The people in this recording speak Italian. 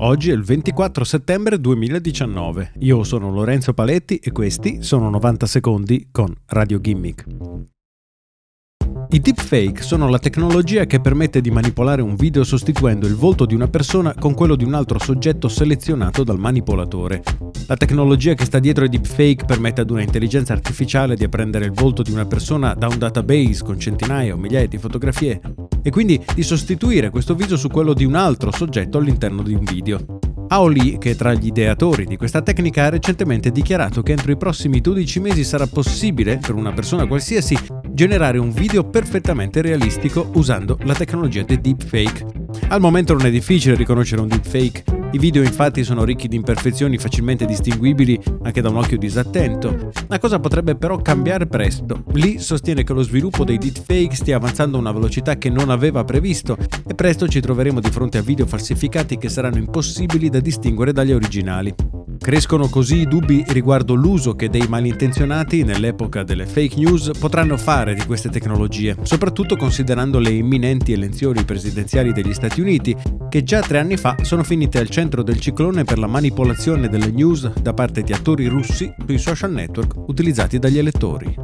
Oggi è il 24 settembre 2019. Io sono Lorenzo Paletti e questi sono 90 secondi con Radio Gimmick. I deepfake sono la tecnologia che permette di manipolare un video sostituendo il volto di una persona con quello di un altro soggetto selezionato dal manipolatore. La tecnologia che sta dietro ai deepfake permette ad una intelligenza artificiale di apprendere il volto di una persona da un database con centinaia o migliaia di fotografie e quindi di sostituire questo viso su quello di un altro soggetto all'interno di un video. Aoli, che è tra gli ideatori di questa tecnica, ha recentemente dichiarato che entro i prossimi 12 mesi sarà possibile per una persona qualsiasi generare un video perfettamente realistico usando la tecnologia del deepfake. Al momento non è difficile riconoscere un deepfake i video infatti sono ricchi di imperfezioni facilmente distinguibili anche da un occhio disattento. La cosa potrebbe però cambiare presto. Lee sostiene che lo sviluppo dei deepfake stia avanzando a una velocità che non aveva previsto e presto ci troveremo di fronte a video falsificati che saranno impossibili da distinguere dagli originali. Crescono così i dubbi riguardo l'uso che dei malintenzionati nell'epoca delle fake news potranno fare di queste tecnologie, soprattutto considerando le imminenti elezioni presidenziali degli Stati Uniti, che già tre anni fa sono finite al centro del ciclone per la manipolazione delle news da parte di attori russi sui social network utilizzati dagli elettori.